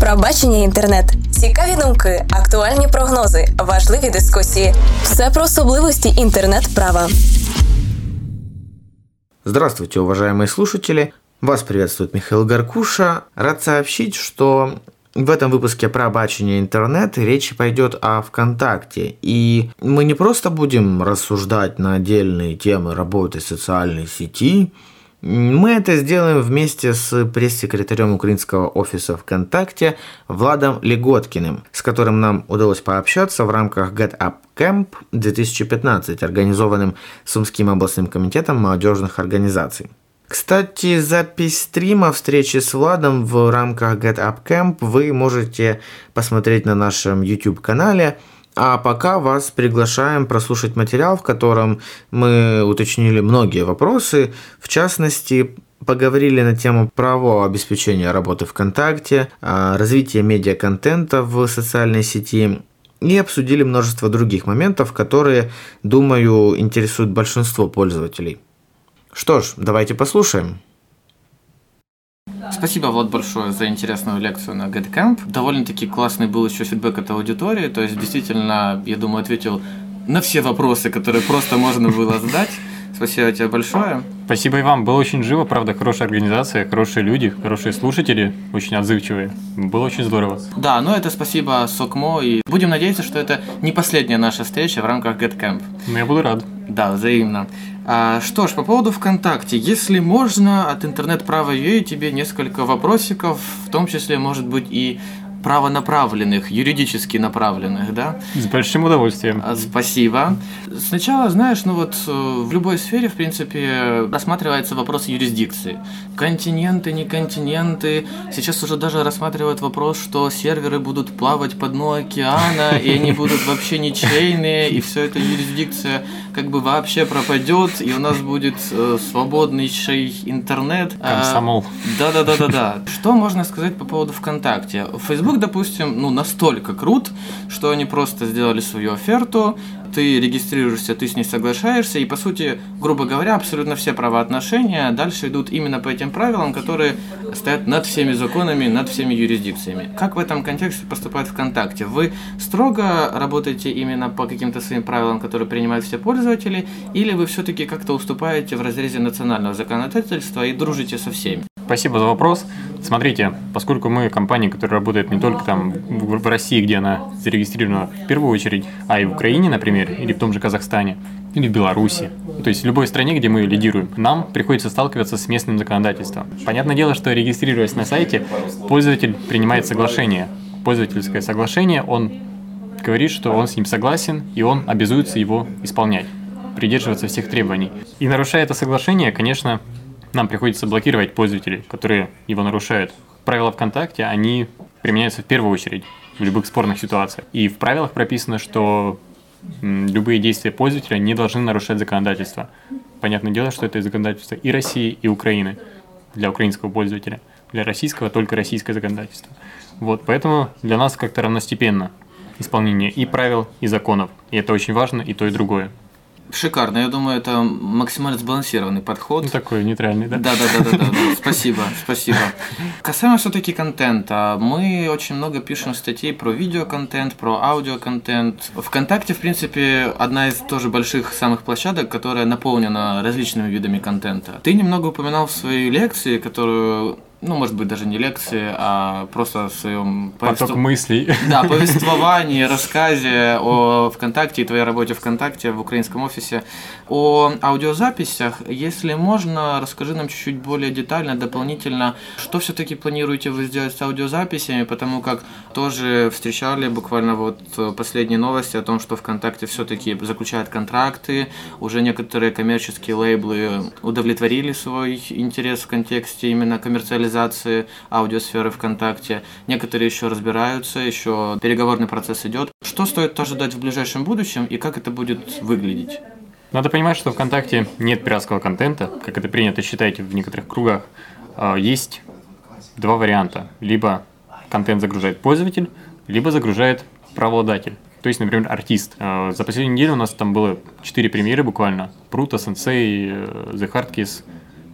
Пробачення інтернет, цікаві думки, актуальні прогнози, важливі дискусії. Все про особливості інтернет-права. Здравствуйте, уважаемые слушатели! Вас приветствует Михаил Гаркуша. Рад сообщить, что в этом выпуске про бачение интернет речь пойдет о ВКонтакте. И мы не просто будем рассуждать на отдельные темы работы социальной сети, мы это сделаем вместе с пресс-секретарем украинского офиса ВКонтакте Владом Леготкиным, с которым нам удалось пообщаться в рамках Get Up Camp 2015, организованным Сумским областным комитетом молодежных организаций. Кстати, запись стрима встречи с Владом в рамках Get Up Camp вы можете посмотреть на нашем YouTube-канале – а пока вас приглашаем прослушать материал, в котором мы уточнили многие вопросы, в частности, поговорили на тему правового обеспечения работы ВКонтакте, а, развития медиаконтента в социальной сети и обсудили множество других моментов, которые, думаю, интересуют большинство пользователей. Что ж, давайте послушаем. Спасибо, Влад, большое за интересную лекцию на GetCamp. Довольно-таки классный был еще фидбэк от аудитории, то есть действительно, я думаю, ответил на все вопросы, которые просто можно было задать. Спасибо тебе большое. Спасибо и вам. Было очень живо, правда, хорошая организация, хорошие люди, хорошие слушатели, очень отзывчивые. Было очень здорово. Да, ну это спасибо Сокмо, и будем надеяться, что это не последняя наша встреча в рамках GetCamp. Ну, я буду рад. Да, взаимно. А, что ж, по поводу ВКонтакте. Если можно, от интернет-права тебе несколько вопросиков, в том числе, может быть, и правонаправленных, юридически направленных, да? С большим удовольствием. А, спасибо. Сначала, знаешь, ну вот э, в любой сфере, в принципе, рассматривается вопрос юрисдикции. Континенты, не континенты. Сейчас уже даже рассматривают вопрос, что серверы будут плавать по дну океана, и они будут вообще ничейные, и все это юрисдикция как бы вообще пропадет, и у нас будет э, свободнейший интернет. Комсомол. Да-да-да-да-да. Что можно сказать по поводу ВКонтакте? Facebook, допустим, ну настолько крут, что они просто сделали свою оферту, ты регистрируешься, ты с ней соглашаешься, и по сути, грубо говоря, абсолютно все правоотношения дальше идут именно по этим правилам, которые стоят над всеми законами, над всеми юрисдикциями. Как в этом контексте поступает ВКонтакте? Вы строго работаете именно по каким-то своим правилам, которые принимают все пользователи, или вы все-таки как-то уступаете в разрезе национального законодательства и дружите со всеми? Спасибо за вопрос. Смотрите, поскольку мы компания, которая работает не только там в России, где она зарегистрирована в первую очередь, а и в Украине, например, или в том же Казахстане, или в Беларуси, то есть в любой стране, где мы лидируем, нам приходится сталкиваться с местным законодательством. Понятное дело, что регистрируясь на сайте, пользователь принимает соглашение. Пользовательское соглашение, он говорит, что он с ним согласен, и он обязуется его исполнять, придерживаться всех требований. И нарушая это соглашение, конечно, нам приходится блокировать пользователей, которые его нарушают. Правила ВКонтакте, они применяются в первую очередь в любых спорных ситуациях. И в правилах прописано, что любые действия пользователя не должны нарушать законодательство. Понятное дело, что это законодательство и России, и Украины для украинского пользователя. Для российского только российское законодательство. Вот, поэтому для нас как-то равностепенно исполнение и правил, и законов. И это очень важно, и то, и другое. Шикарно, я думаю, это максимально сбалансированный подход. Ну, такой нейтральный, да? Да, да, да, да, да. Спасибо, спасибо. Касаемо все-таки контента, мы очень много пишем статей про видеоконтент, про аудиоконтент. Вконтакте, в принципе, одна из тоже больших самых площадок, которая наполнена различными видами контента. Ты немного упоминал в своей лекции, которую ну, может быть, даже не лекции, а просто в своем повествов... поток мыслей. Да, повествовании, рассказе о ВКонтакте и твоей работе ВКонтакте в украинском офисе, о аудиозаписях. Если можно, расскажи нам чуть-чуть более детально, дополнительно, что все-таки планируете вы сделать с аудиозаписями, потому как тоже встречали буквально вот последние новости о том, что ВКонтакте все-таки заключает контракты, уже некоторые коммерческие лейблы удовлетворили свой интерес в контексте именно коммерциализации реализации аудиосферы ВКонтакте. Некоторые еще разбираются, еще переговорный процесс идет. Что стоит ожидать в ближайшем будущем и как это будет выглядеть? Надо понимать, что ВКонтакте нет пиратского контента, как это принято считать в некоторых кругах. А, есть два варианта. Либо контент загружает пользователь, либо загружает правообладатель. То есть, например, артист. А, за последнюю неделю у нас там было четыре премьеры буквально. Прута, Сенсей, The Hard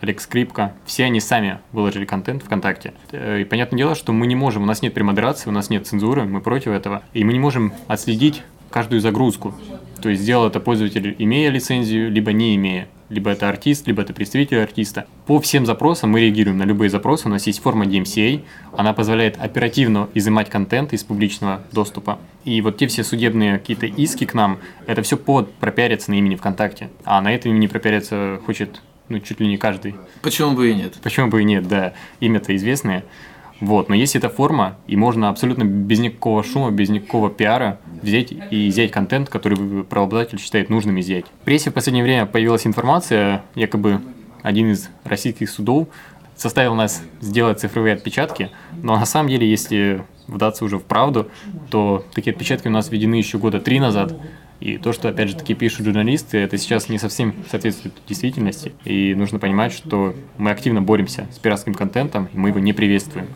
Олег Скрипка, все они сами выложили контент ВКонтакте. Э, и понятное дело, что мы не можем, у нас нет премодерации, у нас нет цензуры, мы против этого. И мы не можем отследить каждую загрузку. То есть сделал это пользователь, имея лицензию, либо не имея. Либо это артист, либо это представитель артиста. По всем запросам мы реагируем на любые запросы. У нас есть форма DMCA. Она позволяет оперативно изымать контент из публичного доступа. И вот те все судебные какие-то иски к нам, это все под пропиариться на имени ВКонтакте. А на этом имени пропиариться хочет ну, чуть ли не каждый. Почему бы и нет? Почему бы и нет, да. Имя-то известное. Вот, но есть эта форма, и можно абсолютно без никакого шума, без никакого пиара взять и изъять контент, который правообладатель считает нужным изъять. В прессе в последнее время появилась информация, якобы один из российских судов составил нас сделать цифровые отпечатки, но на самом деле, если вдаться уже в правду, то такие отпечатки у нас введены еще года три назад, и то, что, опять же, таки пишут журналисты, это сейчас не совсем соответствует действительности. И нужно понимать, что мы активно боремся с пиратским контентом, и мы его не приветствуем.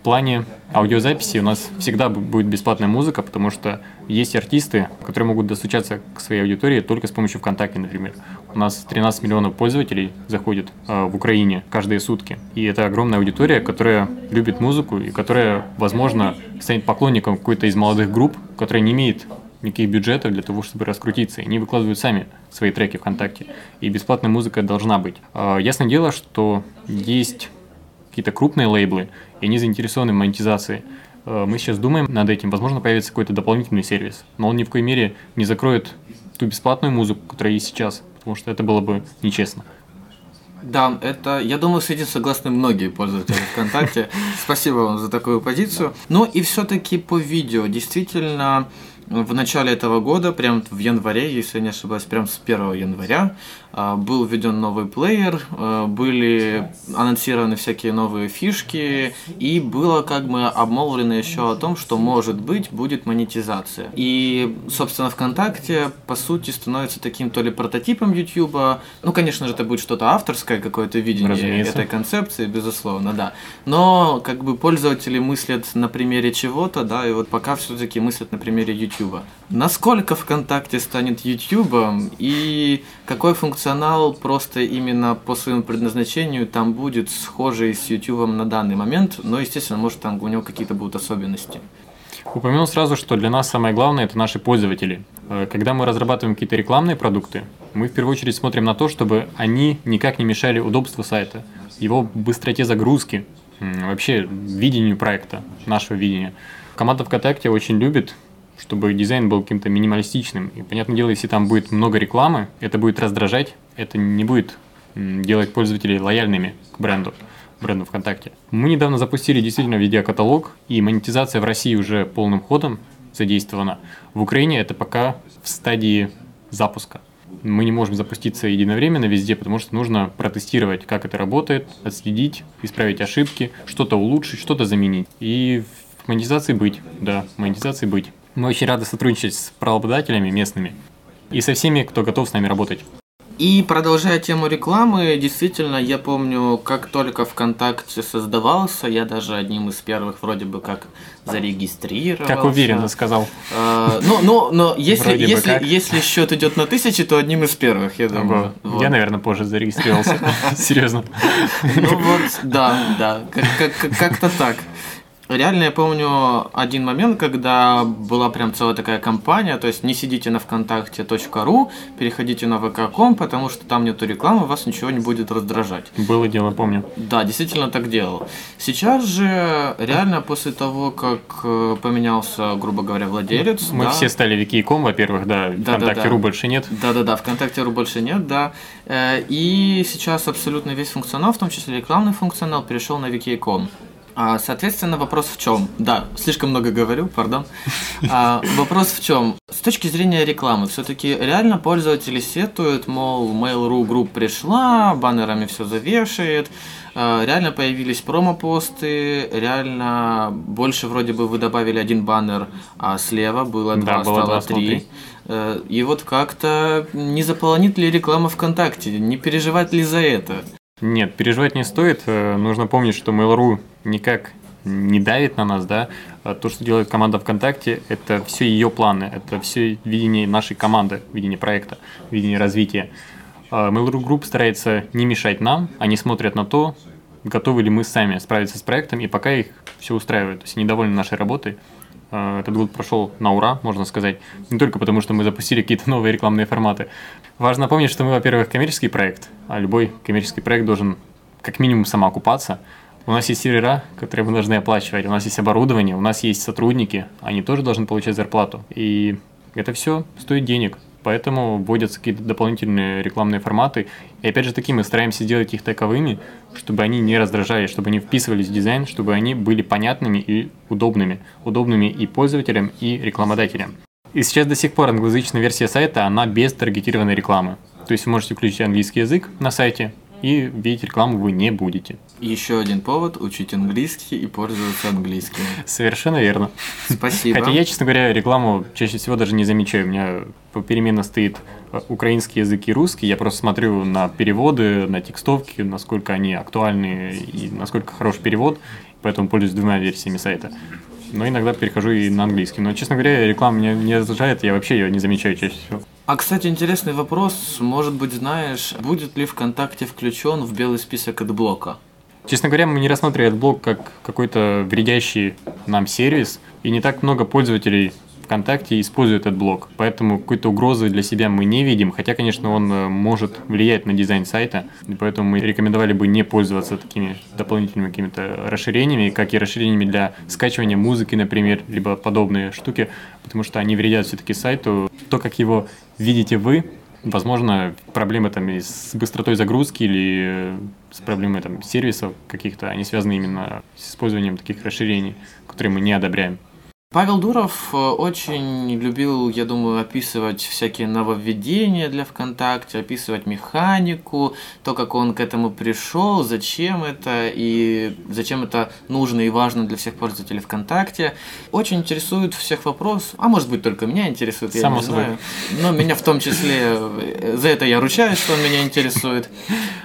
В плане аудиозаписи у нас всегда будет бесплатная музыка, потому что есть артисты, которые могут достучаться к своей аудитории только с помощью ВКонтакте, например. У нас 13 миллионов пользователей заходит э, в Украине каждые сутки. И это огромная аудитория, которая любит музыку и которая, возможно, станет поклонником какой-то из молодых групп, которая не имеет никаких бюджетов для того, чтобы раскрутиться. Они выкладывают сами свои треки ВКонтакте. И бесплатная музыка должна быть. А, ясное дело, что есть какие-то крупные лейблы, и они заинтересованы в монетизации. А, мы сейчас думаем над этим. Возможно, появится какой-то дополнительный сервис. Но он ни в коей мере не закроет ту бесплатную музыку, которая есть сейчас. Потому что это было бы нечестно. Да, это, я думаю, с этим согласны многие пользователи ВКонтакте. Спасибо вам за такую позицию. Но и все-таки по видео. Действительно, в начале этого года, прям в январе, если я не ошибаюсь, прям с 1 января, а, был введен новый плеер, а, были анонсированы всякие новые фишки, и было как бы обмолвлено еще о том, что может быть будет монетизация. И, собственно, ВКонтакте, по сути, становится таким то ли прототипом YouTube, ну, конечно же, это будет что-то авторское, какое-то видение Разумеется. этой концепции, безусловно, да. Но, как бы, пользователи мыслят на примере чего-то, да, и вот пока все-таки мыслят на примере YouTube. Насколько ВКонтакте станет YouTube, и какой функционал просто именно по своему предназначению там будет схожий с YouTube на данный момент, но, естественно, может, там у него какие-то будут особенности. Упомяну сразу, что для нас самое главное – это наши пользователи. Э, когда мы разрабатываем какие-то рекламные продукты, мы в первую очередь смотрим на то, чтобы они никак не мешали удобству сайта, его быстроте загрузки, вообще видению проекта, нашего видения. Команда ВКонтакте очень любит чтобы дизайн был каким-то минималистичным. И, понятное дело, если там будет много рекламы, это будет раздражать, это не будет делать пользователей лояльными к бренду, бренду ВКонтакте. Мы недавно запустили действительно видеокаталог, и монетизация в России уже полным ходом задействована. В Украине это пока в стадии запуска. Мы не можем запуститься единовременно везде, потому что нужно протестировать, как это работает, отследить, исправить ошибки, что-то улучшить, что-то заменить. И в монетизации быть, да, монетизации быть. Мы очень рады сотрудничать с правообладателями местными и со всеми, кто готов с нами работать. И продолжая тему рекламы, действительно, я помню, как только ВКонтакте создавался, я даже одним из первых вроде бы как зарегистрировался. Как уверенно сказал. А, ну, ну, но если, если, если счет идет на тысячи, то одним из первых, я думаю. Вот. Я, наверное, позже зарегистрировался. Серьезно. Ну вот, да, да, как-то так. Реально я помню один момент, когда была прям целая такая кампания, то есть не сидите на вконтакте.ру, переходите на vk.com, потому что там нету рекламы, вас ничего не будет раздражать. Было дело, помню. Да, действительно так делал. Сейчас же реально после того, как э, поменялся, грубо говоря, владелец... Мы да, все стали вики.com, во-первых, да, да ВКонтакте.ру да, да. больше нет. Да-да-да, ВКонтакте.ру больше нет, да. Э, и сейчас абсолютно весь функционал, в том числе рекламный функционал, перешел на вики.com. А, соответственно, вопрос в чем? Да, слишком много говорю, пардон. А, вопрос в чем? С точки зрения рекламы, все-таки реально пользователи сетуют, мол, Mail.ru Group пришла, баннерами все завешает, а, реально появились промо-посты, реально больше вроде бы вы добавили один баннер, а слева было два, да, стало два, три. Э, и вот как-то не заполонит ли реклама ВКонтакте, не переживать ли за это? Нет, переживать не стоит. Э, нужно помнить, что Mail.ru никак не давит на нас, да. А то, что делает команда ВКонтакте, это все ее планы, это все видение нашей команды, видение проекта, видение развития. А Mail.ru Group старается не мешать нам, они смотрят на то, готовы ли мы сами справиться с проектом, и пока их все устраивает. То есть они довольны нашей работой. А, Этот год прошел на ура, можно сказать. Не только потому, что мы запустили какие-то новые рекламные форматы. Важно помнить, что мы, во-первых, коммерческий проект, а любой коммерческий проект должен как минимум самоокупаться. У нас есть сервера, которые мы должны оплачивать, у нас есть оборудование, у нас есть сотрудники, они тоже должны получать зарплату. И это все стоит денег. Поэтому вводятся какие-то дополнительные рекламные форматы. И опять же таки мы стараемся сделать их таковыми, чтобы они не раздражали, чтобы они вписывались в дизайн, чтобы они были понятными и удобными. Удобными и пользователям, и рекламодателям. И сейчас до сих пор англоязычная версия сайта, она без таргетированной рекламы. То есть вы можете включить английский язык на сайте, и видеть рекламу вы не будете. Еще один повод учить английский и пользоваться английским. Совершенно верно. Спасибо. Хотя я, честно говоря, рекламу чаще всего даже не замечаю. У меня попеременно стоит э, украинский язык и русский. Я просто смотрю на переводы, на текстовки, насколько они актуальны и насколько хорош перевод. Поэтому пользуюсь двумя версиями сайта. Но иногда перехожу и на английский. Но, честно говоря, реклама меня не раздражает, я вообще ее не замечаю чаще всего. А, кстати, интересный вопрос. Может быть, знаешь, будет ли ВКонтакте включен в белый список AdBlock а? Честно говоря, мы не рассматриваем блог как какой-то вредящий нам сервис, и не так много пользователей ВКонтакте используют этот блог, поэтому какой-то угрозы для себя мы не видим, хотя, конечно, он э, может влиять на дизайн сайта, и поэтому мы рекомендовали бы не пользоваться такими дополнительными какими-то расширениями, как и расширениями для скачивания музыки, например, либо подобные штуки, потому что они вредят все-таки сайту. То, как его видите вы, Возможно, проблемы там и с быстротой загрузки или э, с проблемой там сервисов каких-то, они связаны именно с использованием таких расширений, которые мы не одобряем. Павел Дуров э, очень любил, я думаю, описывать всякие нововведения для ВКонтакте, описывать механику, то, как он к этому пришел, зачем это и зачем это нужно и важно для всех пользователей ВКонтакте. Очень интересует всех вопрос, а может быть только меня интересует, я Само не собой. знаю. Но меня в том числе, э, за это я ручаюсь, что он меня интересует.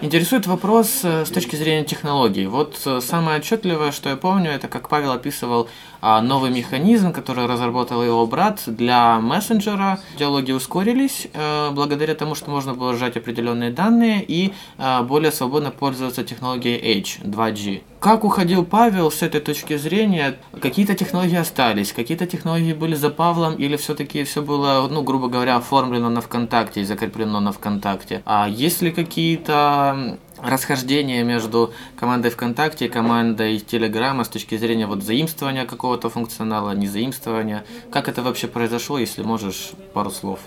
Интересует вопрос э, с точки зрения технологий. Вот самое отчетливое, что я помню, это как Павел описывал а, новый механизм, который разработал его брат для мессенджера. Диалоги ускорились э, благодаря тому, что можно было сжать определенные данные и э, более свободно пользоваться технологией H, 2G. Как уходил Павел с этой точки зрения? Какие-то технологии остались, какие-то технологии были за Павлом, или все-таки все было, ну, грубо говоря, оформлено на ВКонтакте и закреплено на ВКонтакте? А есть ли какие-то расхождения между командой ВКонтакте и командой Телеграма с точки зрения вот заимствования какого-то функционала, не заимствования? Как это вообще произошло, если можешь пару слов?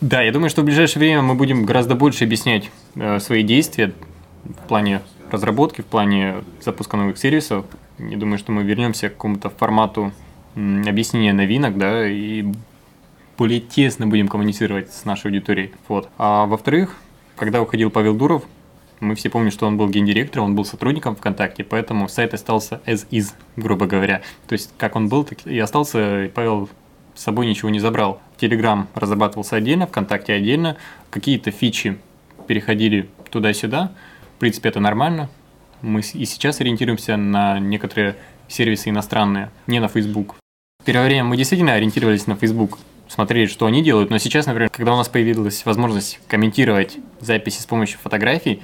Да, я думаю, что в ближайшее время мы будем гораздо больше объяснять э, свои действия в плане разработки, в плане запуска новых сервисов. Я думаю, что мы вернемся к какому-то формату объяснения новинок, да, и более тесно будем коммуницировать с нашей аудиторией. Вот. А во-вторых, когда уходил Павел Дуров, мы все помним, что он был гендиректором, он был сотрудником ВКонтакте, поэтому сайт остался as is, грубо говоря. То есть, как он был, так и остался, и Павел с собой ничего не забрал. Телеграм разрабатывался отдельно, ВКонтакте отдельно, какие-то фичи переходили туда-сюда. В принципе, это нормально. Мы и сейчас ориентируемся на некоторые сервисы иностранные, не на Facebook. В первое время мы действительно ориентировались на Facebook, смотрели, что они делают, но сейчас, например, когда у нас появилась возможность комментировать записи с помощью фотографий,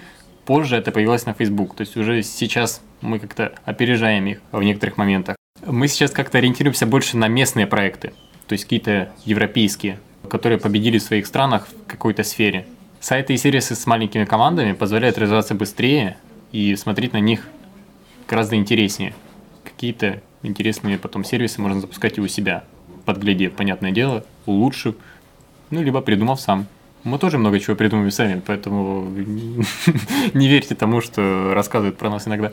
позже это появилось на Facebook. То есть уже сейчас мы как-то опережаем их в некоторых моментах. Мы сейчас как-то ориентируемся больше на местные проекты, то есть какие-то европейские, которые победили в своих странах в какой-то сфере. Сайты и сервисы с маленькими командами позволяют развиваться быстрее и смотреть на них гораздо интереснее. Какие-то интересные потом сервисы можно запускать и у себя, подглядев, понятное дело, улучшив, ну, либо придумав сам. Мы тоже много чего придумываем сами, поэтому не верьте тому, что рассказывают про нас иногда.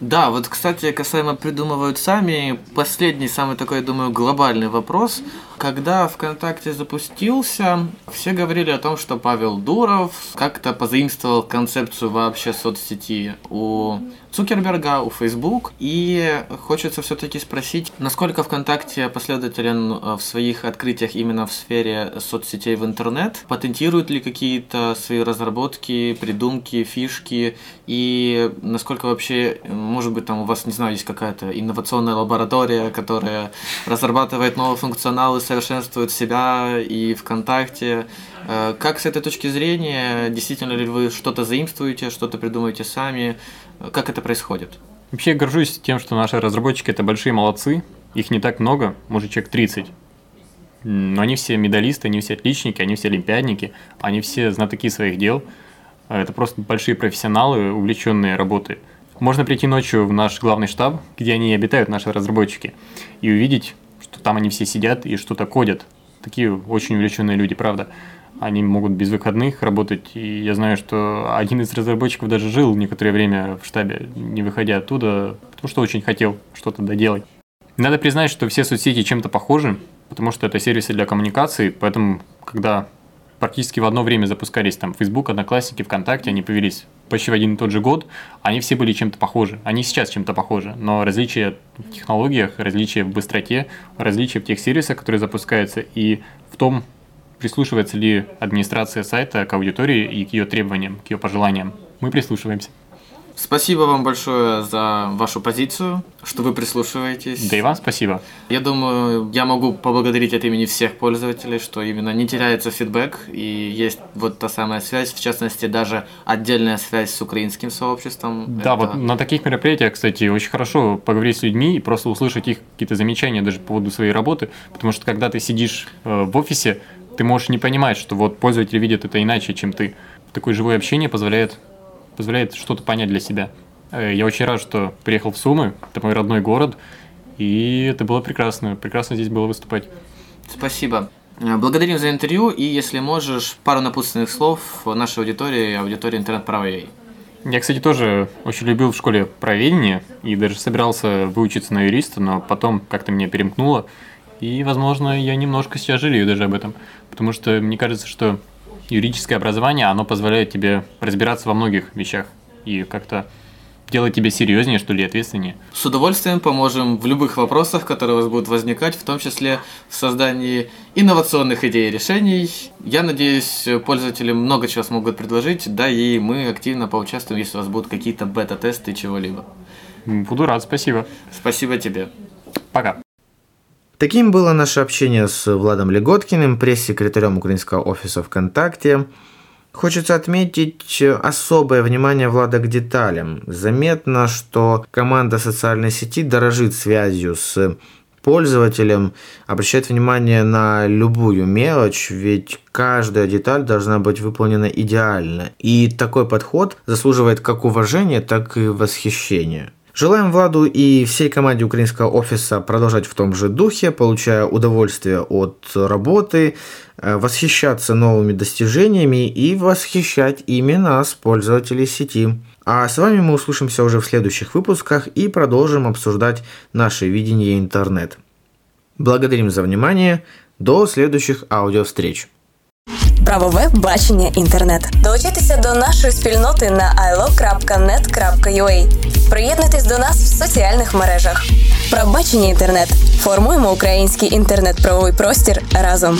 Да, вот, кстати, касаемо придумывают сами, последний, самый такой, я думаю, глобальный вопрос. Когда ВКонтакте запустился, все говорили о том, что Павел Дуров как-то позаимствовал концепцию вообще соцсети у Цукерберга, у Facebook. И хочется все-таки спросить, насколько ВКонтакте последователен э, в своих открытиях именно в сфере соцсетей в интернет? Патентируют ли какие-то свои разработки, придумки, фишки? И насколько вообще, э, может быть, там у вас, не знаю, есть какая-то инновационная лаборатория, которая разрабатывает новые функционалы, совершенствует себя и ВКонтакте, как с этой точки зрения, действительно ли вы что-то заимствуете, что-то придумаете сами? Как это происходит? Вообще я горжусь тем, что наши разработчики это большие молодцы. Их не так много, может человек 30. Но они все медалисты, они все отличники, они все олимпиадники, они все знатоки своих дел. Это просто большие профессионалы, увлеченные работой. Можно прийти ночью в наш главный штаб, где они обитают, наши разработчики, и увидеть, что там они все сидят и что-то кодят. Такие очень увлеченные люди, правда. Они могут без выходных работать, и я знаю, что один из разработчиков даже жил некоторое время в штабе, не выходя оттуда, потому что очень хотел что-то доделать. Надо признать, что все соцсети чем-то похожи, потому что это сервисы для коммуникации, поэтому, когда практически в одно время запускались там Facebook, Одноклассники, ВКонтакте, они появились почти в один и тот же год, они все были чем-то похожи. Они сейчас чем-то похожи, но различия в технологиях, различия в быстроте, различия в тех сервисах, которые запускаются, и в том, прислушивается ли администрация сайта к аудитории и к ее требованиям, к ее пожеланиям. Мы прислушиваемся. Спасибо вам большое за вашу позицию, что вы прислушиваетесь. Да и вам спасибо. Я думаю, я могу поблагодарить от имени всех пользователей, что именно не теряется фидбэк и есть вот та самая связь, в частности, даже отдельная связь с украинским сообществом. Да, Это... вот на таких мероприятиях, кстати, очень хорошо поговорить с людьми и просто услышать их какие-то замечания даже по поводу своей работы, потому что когда ты сидишь э, в офисе, ты можешь не понимать, что вот пользователь видит это иначе, чем ты. Такое живое общение позволяет позволяет что-то понять для себя. Э, я очень рад, что приехал в Сумы, это мой родной город, и это было прекрасно, прекрасно здесь было выступать. Спасибо. Э, благодарим за интервью, и если можешь, пару напутственных слов нашей аудитории, аудитории интернет-права я, кстати, тоже очень любил в школе правоведение и даже собирался выучиться на юриста, но потом как-то меня перемкнуло. И, возможно, я немножко сейчас жалею даже об этом. Потому что мне кажется, что юридическое образование, оно позволяет тебе разбираться во многих вещах и как-то делать тебя серьезнее, что ли, ответственнее. С удовольствием поможем в любых вопросах, которые у вас будут возникать, в том числе в создании инновационных идей и решений. Я надеюсь, пользователи много чего смогут предложить, да и мы активно поучаствуем, если у вас будут какие-то бета-тесты чего-либо. Буду рад, спасибо. Спасибо тебе. Пока. Таким было наше общение с Владом Леготкиным, пресс-секретарем украинского офиса ВКонтакте. Хочется отметить особое внимание Влада к деталям. Заметно, что команда социальной сети дорожит связью с пользователем, обращает внимание на любую мелочь, ведь каждая деталь должна быть выполнена идеально. И такой подход заслуживает как уважения, так и восхищения. Желаем Владу и всей команде украинского офиса продолжать в том же духе, получая удовольствие от работы, э, восхищаться новыми достижениями и восхищать ими нас, пользователей сети. А с вами мы услышимся уже в следующих выпусках и продолжим обсуждать наше видение интернет. Благодарим за внимание. До следующих аудиовстреч. правове бачення інтернет. Долучайтеся до нашої спільноти на ilo.net.ua. Приєднуйтесь до нас в соціальних мережах. Правбачення інтернет. Формуємо український інтернет-правовий простір разом.